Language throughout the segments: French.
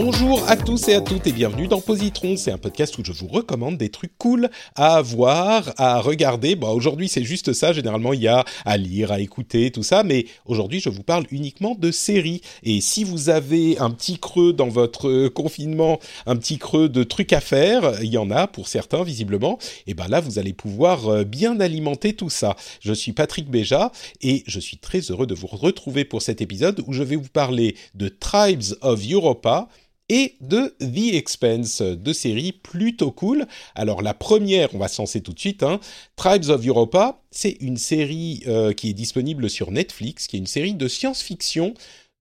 Bonjour à tous et à toutes et bienvenue dans Positron. C'est un podcast où je vous recommande des trucs cool à voir, à regarder. Bon, aujourd'hui c'est juste ça. Généralement il y a à lire, à écouter, tout ça. Mais aujourd'hui je vous parle uniquement de séries. Et si vous avez un petit creux dans votre confinement, un petit creux de trucs à faire, il y en a pour certains visiblement. Et ben là vous allez pouvoir euh, bien alimenter tout ça. Je suis Patrick Béja et je suis très heureux de vous retrouver pour cet épisode où je vais vous parler de Tribes of Europa et de The Expense, deux séries plutôt cool. Alors la première, on va se tout de suite, hein. Tribes of Europa, c'est une série euh, qui est disponible sur Netflix, qui est une série de science-fiction,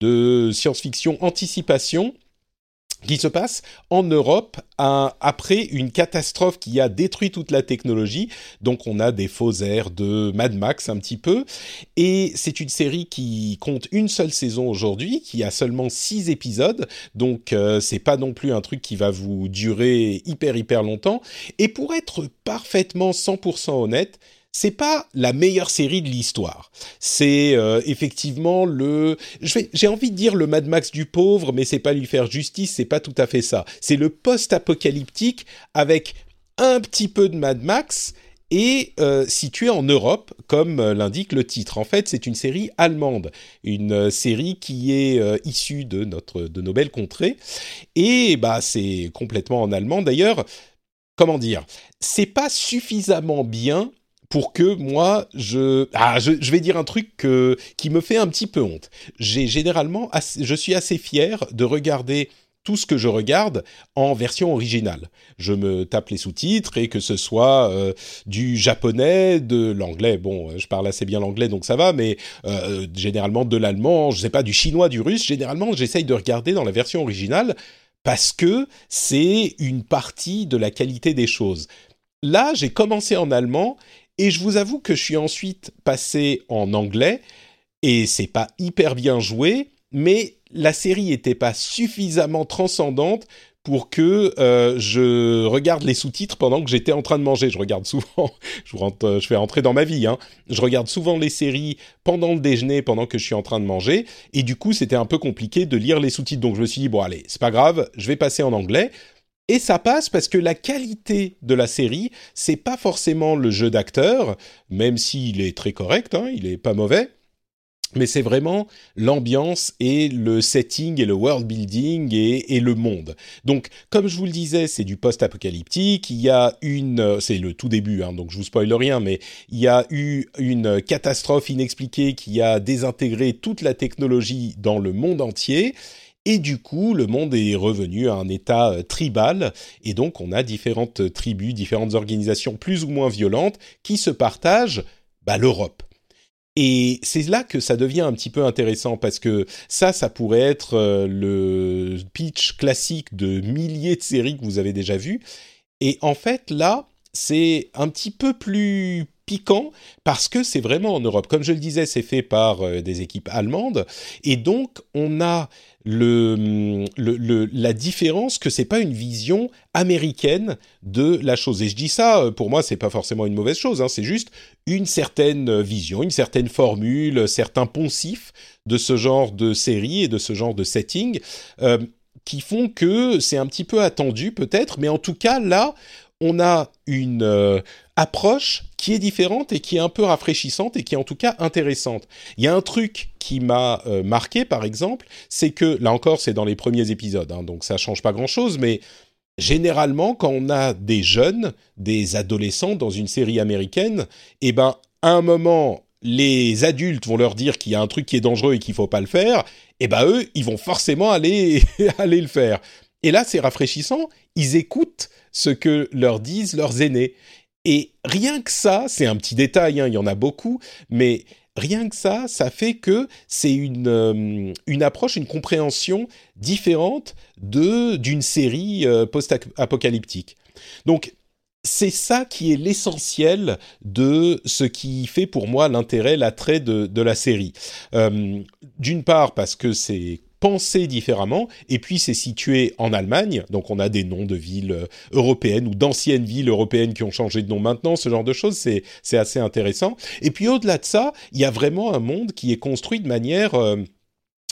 de science-fiction anticipation, qui se passe en Europe après une catastrophe qui a détruit toute la technologie. Donc on a des faux airs de Mad Max un petit peu. Et c'est une série qui compte une seule saison aujourd'hui, qui a seulement six épisodes. Donc euh, c'est pas non plus un truc qui va vous durer hyper hyper longtemps. Et pour être parfaitement 100% honnête, c'est pas la meilleure série de l'histoire. C'est euh, effectivement le, j'ai envie de dire le Mad Max du pauvre, mais c'est pas lui faire justice, c'est pas tout à fait ça. C'est le post-apocalyptique avec un petit peu de Mad Max et euh, situé en Europe, comme euh, l'indique le titre. En fait, c'est une série allemande, une série qui est issue de notre de nos belles contrées, et bah c'est complètement en allemand. D'ailleurs, comment dire, c'est pas suffisamment bien pour que moi je ah je, vais dire un truc qui me fait un petit peu honte. J'ai généralement je suis assez fier de regarder tout ce que je regarde en version originale. Je me tape les sous-titres et que ce soit euh, du japonais, de l'anglais. Bon, je parle assez bien l'anglais donc ça va, mais euh, généralement de l'allemand, je sais pas du chinois, du russe. Généralement, j'essaye de regarder dans la version originale parce que c'est une partie de la qualité des choses. Là, j'ai commencé en allemand et je vous avoue que je suis ensuite passé en anglais et c'est pas hyper bien joué, mais la série n'était pas suffisamment transcendante pour que euh, je regarde les sous-titres pendant que j'étais en train de manger. Je regarde souvent, je, rentre, euh, fais rentrer dans ma vie, hein. je regarde souvent les séries pendant le déjeuner, pendant que je suis en train de manger, et du coup c'était un peu compliqué de lire les sous-titres. Donc je me suis dit, bon allez, c'est pas grave, je vais passer en anglais. Et ça passe parce que la qualité de la série, c'est pas forcément le jeu d'acteur, même s'il est très correct, hein, il est pas mauvais. Mais c'est vraiment l'ambiance et le setting et le world building et, le monde. Donc, comme je vous le disais, c'est du post-apocalyptique. Il y a une, c'est le tout début, hein, donc je vous spoil rien, mais il y a eu une catastrophe inexpliquée qui a désintégré toute la technologie dans le monde entier. Et du coup, le monde est revenu à un état euh, tribal, et donc on a différentes tribus, différentes organisations plus ou moins violentes qui se partagent bah, l'Europe. Et c'est là que ça devient un petit peu intéressant parce que ça, ça pourrait être euh, le pitch classique de milliers de séries que vous avez déjà vues. Et en fait, là, c'est un petit peu plus piquant parce que c'est vraiment en Europe. Comme je le disais, c'est fait par euh, des équipes allemandes et donc on a le, la différence que c'est pas une vision américaine de la chose. Et je dis ça, euh, pour moi, c'est pas forcément une mauvaise chose. Hein, c'est juste une certaine vision, une certaine formule, certains poncifs de ce genre de série et de ce genre de setting. Euh, qui font que c'est un petit peu attendu peut-être, mais en tout cas là, on a une euh, approche qui est différente et qui est un peu rafraîchissante et qui est en tout cas intéressante. Il y a un truc qui m'a euh, marqué par exemple, c'est que là encore c'est dans les premiers épisodes, hein, donc ça change pas grand-chose, mais généralement quand on a des jeunes, des adolescents dans une série américaine, eh ben à un moment les adultes vont leur dire qu'il y a un truc qui est dangereux et qu'il faut pas le faire, et eh ben eux ils vont forcément aller aller le faire. Et là c'est rafraîchissant, ils écoutent ce que leur disent leurs aînés. Et rien que ça, c'est un petit détail, hein, il y en a beaucoup, mais rien que ça, ça fait que c'est une, euh, une approche, une compréhension différente de d'une série euh, post-apocalyptique. Donc c'est ça qui est l'essentiel de ce qui fait pour moi l'intérêt, l'attrait de, de la série. Euh, d'une part parce que c'est pensé différemment, et puis c'est situé en Allemagne, donc on a des noms de villes euh, européennes ou d'anciennes villes européennes qui ont changé de nom maintenant, ce genre de choses, c'est, c'est assez intéressant. Et puis au-delà de ça, il y a vraiment un monde qui est construit de manière... Euh,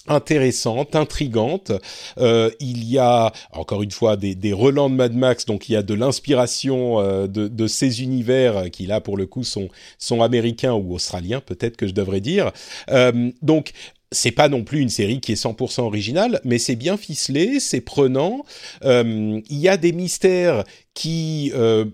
intéressante, intrigante. Euh, il y a encore une fois des, des, relents de Mad Max, donc il y a de l'inspiration de, ces univers qui là pour le coup sont sont américains ou australiens peut-être que je devrais dire. Donc c'est pas non plus une série qui est 100% originale, mais c'est bien ficelé, c'est prenant. Euh, il y a des mystères qui, euh,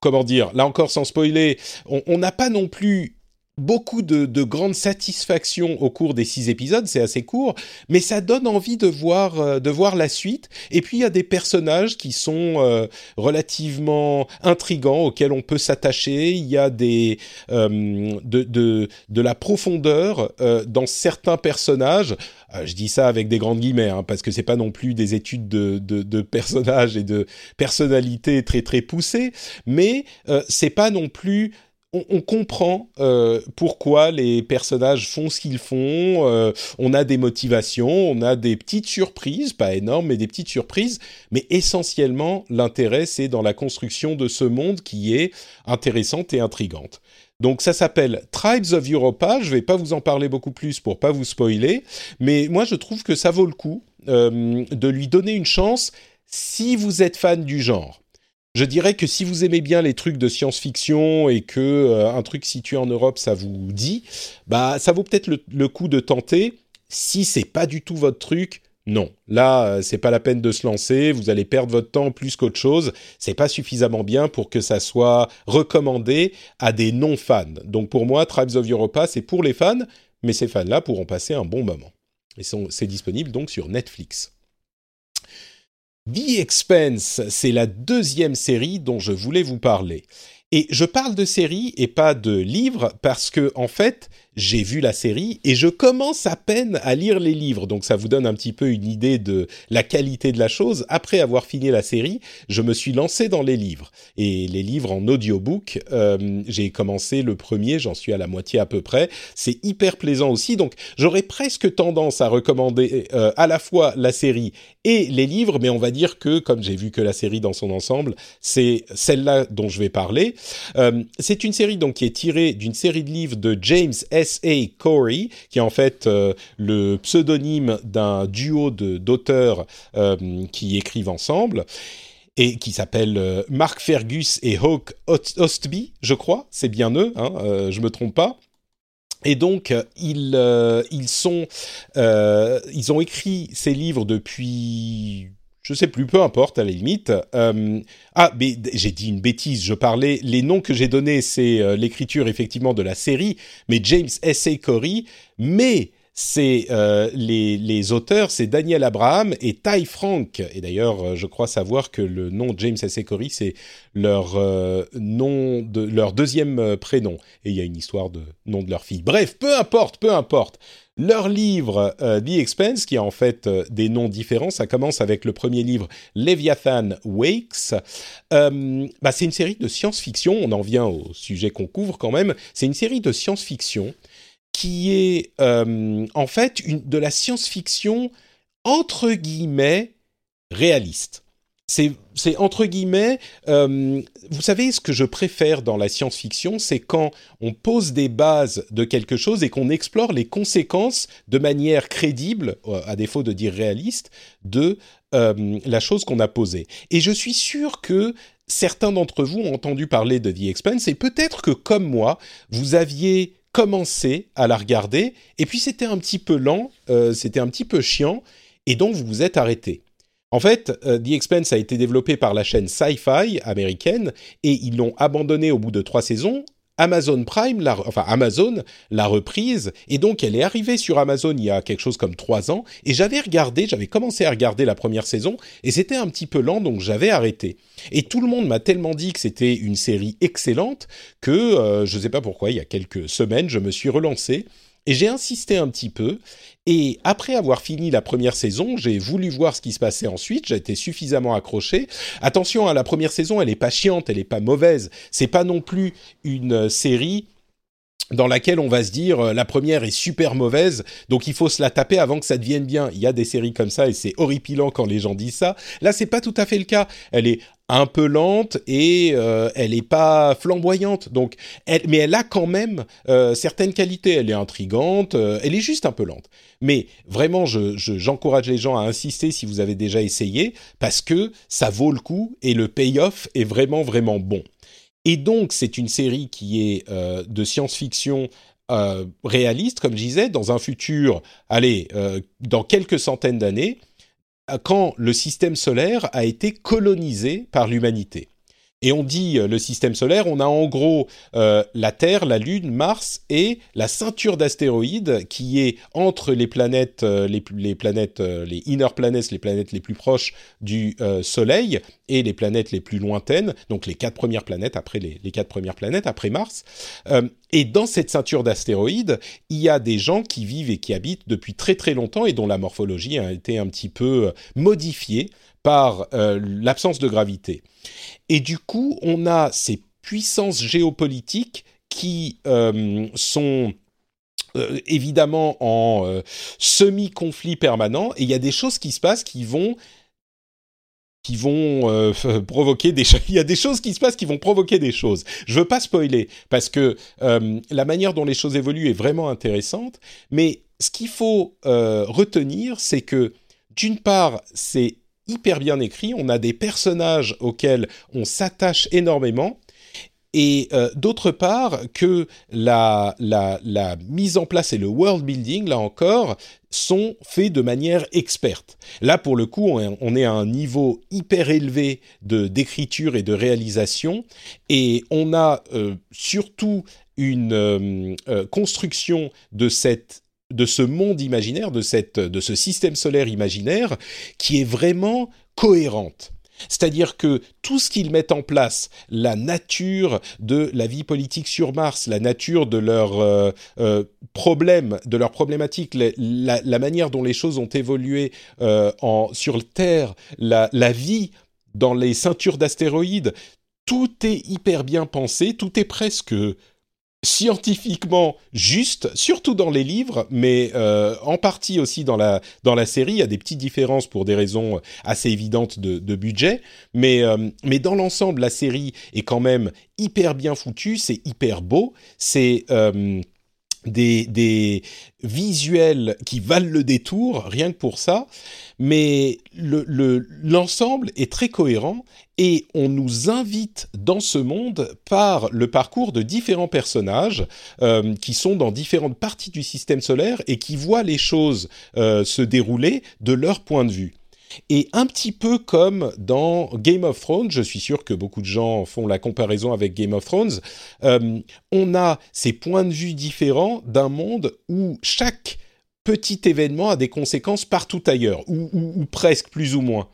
comment dire, là encore sans spoiler, on n'a pas non plus beaucoup de, de grandes satisfactions au cours des six épisodes, c'est assez court, mais ça donne envie de voir euh, de voir la suite. Et puis il y a des personnages qui sont euh, relativement intrigants auxquels on peut s'attacher. Il y a des euh, de, de, de la profondeur dans certains personnages. je dis ça avec des grandes guillemets hein, parce que c'est pas non plus des études de, de, de, personnages et de personnalités très très poussées, mais c'est pas non plus on, comprend euh, pourquoi les personnages font ce qu'ils font. Euh, on a des motivations, on a des petites surprises, pas énormes, mais des petites surprises. Mais essentiellement, l'intérêt, c'est dans la construction de ce monde qui est intéressante et intrigante. Donc ça s'appelle Tribes of Europa. Je vais pas vous en parler beaucoup plus pour pas vous spoiler, mais moi je trouve que ça vaut le coup euh, de lui donner une chance si vous êtes fan du genre je dirais que si vous aimez bien les trucs de science-fiction et que euh, un truc situé en Europe ça vous dit, bah ça vaut peut-être le, coup de tenter. Si c'est pas du tout votre truc, non. Là, euh, c'est pas la peine de se lancer. Vous allez perdre votre temps plus qu'autre chose. C'est pas suffisamment bien pour que ça soit recommandé à des non-fans. Donc pour moi, Tribes of Europa, c'est pour les fans, mais ces fans-là pourront passer un bon moment. Et c'est disponible donc sur Netflix. The Expense, c'est la deuxième série dont je voulais vous parler. Et je parle de série et pas de livre parce que, en fait, j'ai vu la série et je commence à peine à lire les livres. Donc ça vous donne un petit peu une idée de la qualité de la chose. Après avoir fini la série, je me suis lancé dans les livres. Et les livres en audiobook, euh, j'ai commencé le premier, j'en suis à la moitié à peu près. C'est hyper plaisant aussi. Donc j'aurais presque tendance à recommander euh, à la fois la série et les livres, mais on va dire que, comme j'ai vu que la série dans son ensemble, c'est celle-là dont je vais parler. Euh, c'est une série donc qui est tirée d'une série de livres de James S. Corey, qui est en fait euh, le pseudonyme d'un duo d'auteurs euh, qui écrivent ensemble et qui s'appelle euh, Mark Fergus et Hawk Ostby, je crois, c'est bien eux, hein, je me trompe pas. Et donc ils ils ont écrit ces livres depuis je sais plus, peu importe à la limite. Euh, ah, mais j'ai dit une bêtise. Je parlais les noms que j'ai donnés, c'est euh, l'écriture effectivement de la série, mais James S. A. Corey, mais c'est euh, les, auteurs, c'est Daniel Abraham et Ty Frank. Et d'ailleurs, je crois savoir que le nom James S. Corey, c'est leur nom de leur deuxième prénom. Et il y a une histoire de nom de leur fille. Bref, peu importe, peu importe. Leur livre euh, The Expense, qui a en fait euh, des noms différents, ça commence avec le premier livre Leviathan Wakes. Euh, bah, c'est une série de science-fiction, on en vient au sujet qu'on couvre quand même, c'est une série de science-fiction qui est en fait de la science-fiction entre guillemets réaliste c'est entre guillemets, euh, vous savez, ce que je préfère dans la science-fiction, c'est quand on pose des bases de quelque chose et qu'on explore les conséquences de manière crédible, euh, à défaut de dire réaliste, de euh, la chose qu'on a posée. Et je suis sûr que certains d'entre vous ont entendu parler de The Expanse et peut-être que comme moi, vous aviez commencé à la regarder. Et puis c'était un petit peu lent, c'était un petit peu chiant. Et donc vous vous êtes arrêté. En fait, euh, The Expense a été développé par la chaîne Sci-Fi américaine et ils l'ont abandonné au bout de trois saisons Amazon Prime, la, enfin Amazon l'a reprise, et donc elle est arrivée sur Amazon il y a quelque chose comme trois ans, et j'avais regardé, j'avais commencé à regarder la première saison, et c'était un petit peu lent, donc j'avais arrêté. Et tout le monde m'a tellement dit que c'était une série excellente que euh, je ne sais pas pourquoi, il y a quelques semaines, je me suis relancé. Et j'ai insisté un petit peu, et après avoir fini la première saison, j'ai voulu voir ce qui se passait ensuite. J'ai été suffisamment accroché. Attention, à hein, la première saison, elle est pas chiante, elle est pas mauvaise. C'est pas non plus une série dans laquelle on va se dire euh, la première est super mauvaise, donc il faut se la taper avant que ça devienne bien. Il y a des séries comme ça et c'est horripilant quand les gens disent ça. Là, c'est pas tout à fait le cas. Elle est un peu lente et euh, elle est pas flamboyante. Donc, elle, mais elle a quand même euh, certaines qualités. Elle est intrigante. elle est juste un peu lente. Mais vraiment, je, j'encourage les gens à insister si vous avez déjà essayé parce que ça vaut le coup et le payoff est vraiment vraiment bon. Et donc, c'est une série qui est euh, de science-fiction euh, réaliste, comme je disais, dans un futur, allez, euh, dans quelques centaines d'années, quand le système solaire a été colonisé par l'humanité. Et on dit euh, le système solaire, on a en gros euh, la Terre, la Lune, Mars et la ceinture d'astéroïdes qui est entre les planètes, euh, les, planètes, les inner planets, les planètes les plus proches du Soleil et les planètes les plus lointaines, donc les quatre premières planètes après les quatre premières planètes après Mars. Et dans cette ceinture d'astéroïdes, il y a des gens qui vivent et qui habitent depuis très très longtemps et dont la morphologie a été un petit peu modifiée par l'absence de gravité. Et du coup, on a ces puissances géopolitiques qui euh, sont euh, évidemment en euh, semi-conflit permanent, et il y a des choses qui se passent qui vont qui vont provoquer des il y a des choses qui se passent qui vont provoquer des choses. Je veux pas spoiler parce que la manière dont les choses évoluent est vraiment intéressante, mais ce qu'il faut retenir, c'est que d'une part, c'est hyper bien écrit, on a des personnages auxquels on s'attache énormément, et euh, d'autre part que la, mise en place et le world building, là encore, sont faits de manière experte. Là, pour le coup, on est à un niveau hyper élevé de d'écriture et de réalisation, et on a euh, surtout une euh, construction de cette de ce monde imaginaire, de, cette, de ce système solaire imaginaire, qui est vraiment cohérente. C'est-à-dire que tout ce qu'ils mettent en place, la nature de la vie politique sur Mars, la nature de leurs euh, euh, problèmes, de leurs problématiques, la, manière dont les choses ont évolué euh, sur Terre, la vie dans les ceintures d'astéroïdes, tout est hyper bien pensé, tout est presque scientifiquement juste, surtout dans les livres, mais euh, en partie aussi dans la dans la série. Il y a des petites différences pour des raisons assez évidentes de, de budget, mais euh, mais dans l'ensemble, la série est quand même hyper bien foutue. C'est hyper beau. C'est euh, des, des visuels qui valent le détour, rien que pour ça. Mais l'ensemble le, est très cohérent et on nous invite dans ce monde par le parcours de différents personnages euh, qui sont dans différentes parties du système solaire et qui voient les choses euh, se dérouler de leur point de vue. Et un petit peu comme dans Game of Thrones, je suis sûr que beaucoup de gens font la comparaison avec Game of Thrones, euh, on a ces points de vue différents d'un monde où chaque petit événement a des conséquences partout ailleurs, ou, ou presque plus ou moins,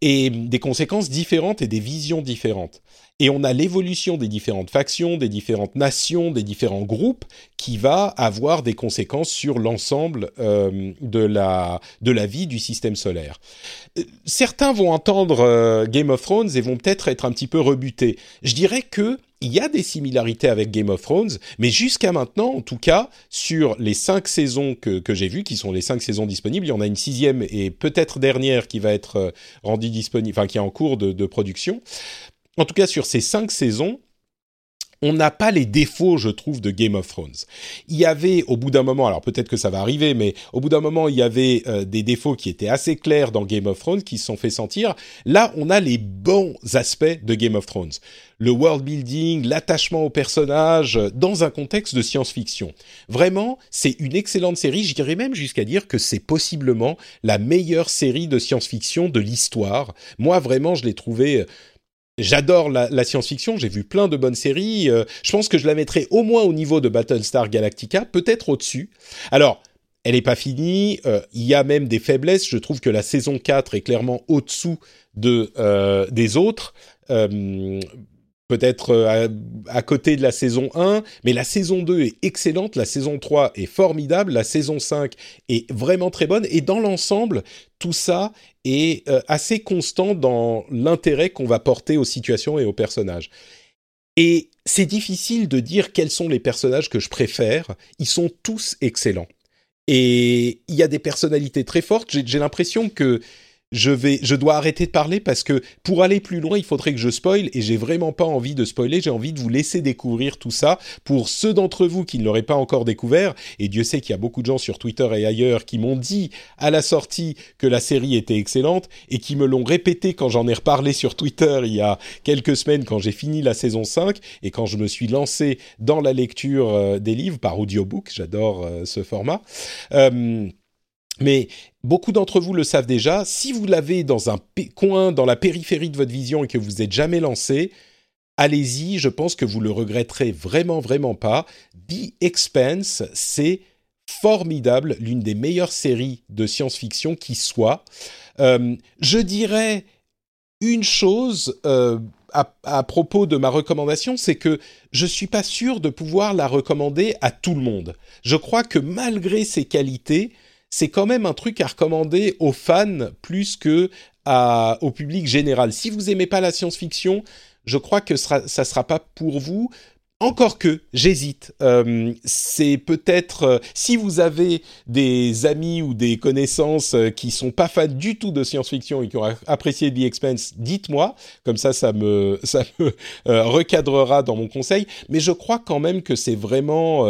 et des conséquences différentes et des visions différentes. Et on a l'évolution des différentes factions, des différentes nations, des différents groupes qui va avoir des conséquences sur l'ensemble euh, de, la, de la vie du système solaire. Euh, certains vont entendre euh, Game of Thrones et vont peut-être être un petit peu rebutés. Je dirais que il y a des similarités avec Game of Thrones, mais jusqu'à maintenant, en tout cas, sur les cinq saisons que, que j'ai vues, qui sont les cinq saisons disponibles, il y en a une sixième et peut-être dernière qui va être rendue disponible, enfin qui est en cours de, de production en tout cas sur ces cinq saisons, on n'a pas les défauts, je trouve, de Game of Thrones. Il y avait, au bout d'un moment, alors peut-être que ça va arriver, mais au bout d'un moment, il y avait euh, des défauts qui étaient assez clairs dans Game of Thrones, qui se sont fait sentir. Là, on a les bons aspects de Game of Thrones. Le world building, l'attachement aux personnages, dans un contexte de science-fiction. Vraiment, c'est une excellente série. J'irais même jusqu'à dire que c'est possiblement la meilleure série de science-fiction de l'histoire. Moi, vraiment, je l'ai trouvée j'adore la, science-fiction, j'ai vu plein de bonnes séries. Euh, je pense que je la mettrai au moins au niveau de Battlestar Galactica, peut-être au-dessus. Alors, elle n'est pas finie, euh, il y a même des faiblesses. Je trouve que la saison 4 est clairement au-dessous de, euh, des autres peut-être euh, à, côté de la saison 1, mais la saison 2 est excellente, la saison 3 est formidable, la saison 5 est vraiment très bonne, et dans l'ensemble, tout ça est euh, assez constant dans l'intérêt qu'on va porter aux situations et aux personnages. Et c'est difficile de dire quels sont les personnages que je préfère, ils sont tous excellents. Et il y a des personnalités très fortes, j'ai l'impression que je vais, je dois arrêter de parler parce que pour aller plus loin, il faudrait que je spoil et j'ai vraiment pas envie de spoiler. J'ai envie de vous laisser découvrir tout ça pour ceux d'entre vous qui ne l'auraient pas encore découvert. Et Dieu sait qu'il y a beaucoup de gens sur Twitter et ailleurs qui m'ont dit à la sortie que la série était excellente et qui me l'ont répété quand j'en ai reparlé sur Twitter il y a quelques semaines quand j'ai fini la saison 5 et quand je me suis lancé dans la lecture euh, des livres par audiobook. J'adore euh, ce format. Euh, mais beaucoup d'entre vous le savent déjà, si vous l'avez dans un coin, dans la périphérie de votre vision et que vous n'êtes jamais lancé, allez-y, je pense que vous le regretterez vraiment, vraiment pas. The Expanse, c'est formidable, l'une des meilleures séries de science-fiction qui soit. Euh, je dirais une chose euh, à, à, propos de ma recommandation, c'est que je suis pas sûr de pouvoir la recommander à tout le monde. Je crois que malgré ses qualités, c'est quand même un truc à recommander aux fans plus que au public général. Si vous aimez pas la science-fiction, je crois que ça ça sera pas pour vous. Encore que, j'hésite. Euh, c'est peut-être euh, si vous avez des amis ou des connaissances euh, qui sont pas fans du tout de science-fiction et qui ont apprécié The Expanse, dites-moi. Comme ça, ça me ça me recadrera dans mon conseil. Mais je crois quand même que c'est vraiment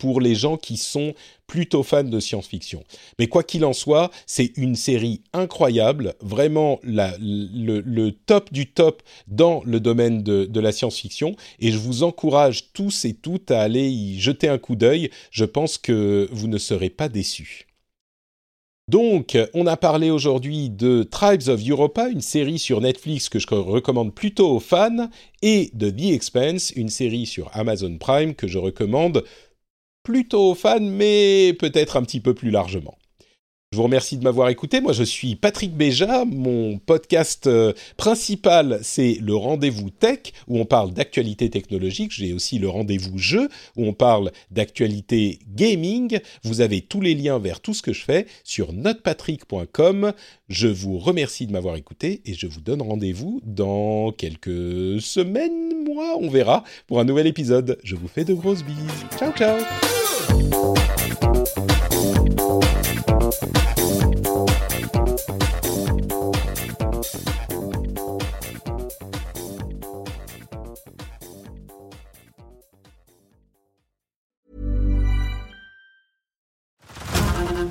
pour les gens qui sont plutôt fan de science-fiction. Mais quoi qu'il en soit, c'est une série incroyable, vraiment le, top du top dans le domaine de, de la science-fiction, et je vous encourage tous et toutes à aller y jeter un coup d'œil. Je pense que vous ne serez pas déçus. Donc, on a parlé aujourd'hui de Tribes of Europa, une série sur Netflix que je recommande plutôt aux fans, et de The Expanse, une série sur Amazon Prime que je recommande plutôt fan, mais peut-être un petit peu plus largement. Je vous remercie de m'avoir écouté. Moi, je suis Patrick Béja. Mon podcast euh, principal, c'est le Rendez-vous Tech, où on parle d'actualité technologique. J'ai aussi le Rendez-vous Jeu, où on parle d'actualité gaming. Vous avez tous les liens vers tout ce que je fais sur notepatrick.com. Je vous remercie de m'avoir écouté et je vous donne rendez-vous dans quelques semaines, mois, on verra, pour un nouvel épisode. Je vous fais de grosses bises. Ciao, ciao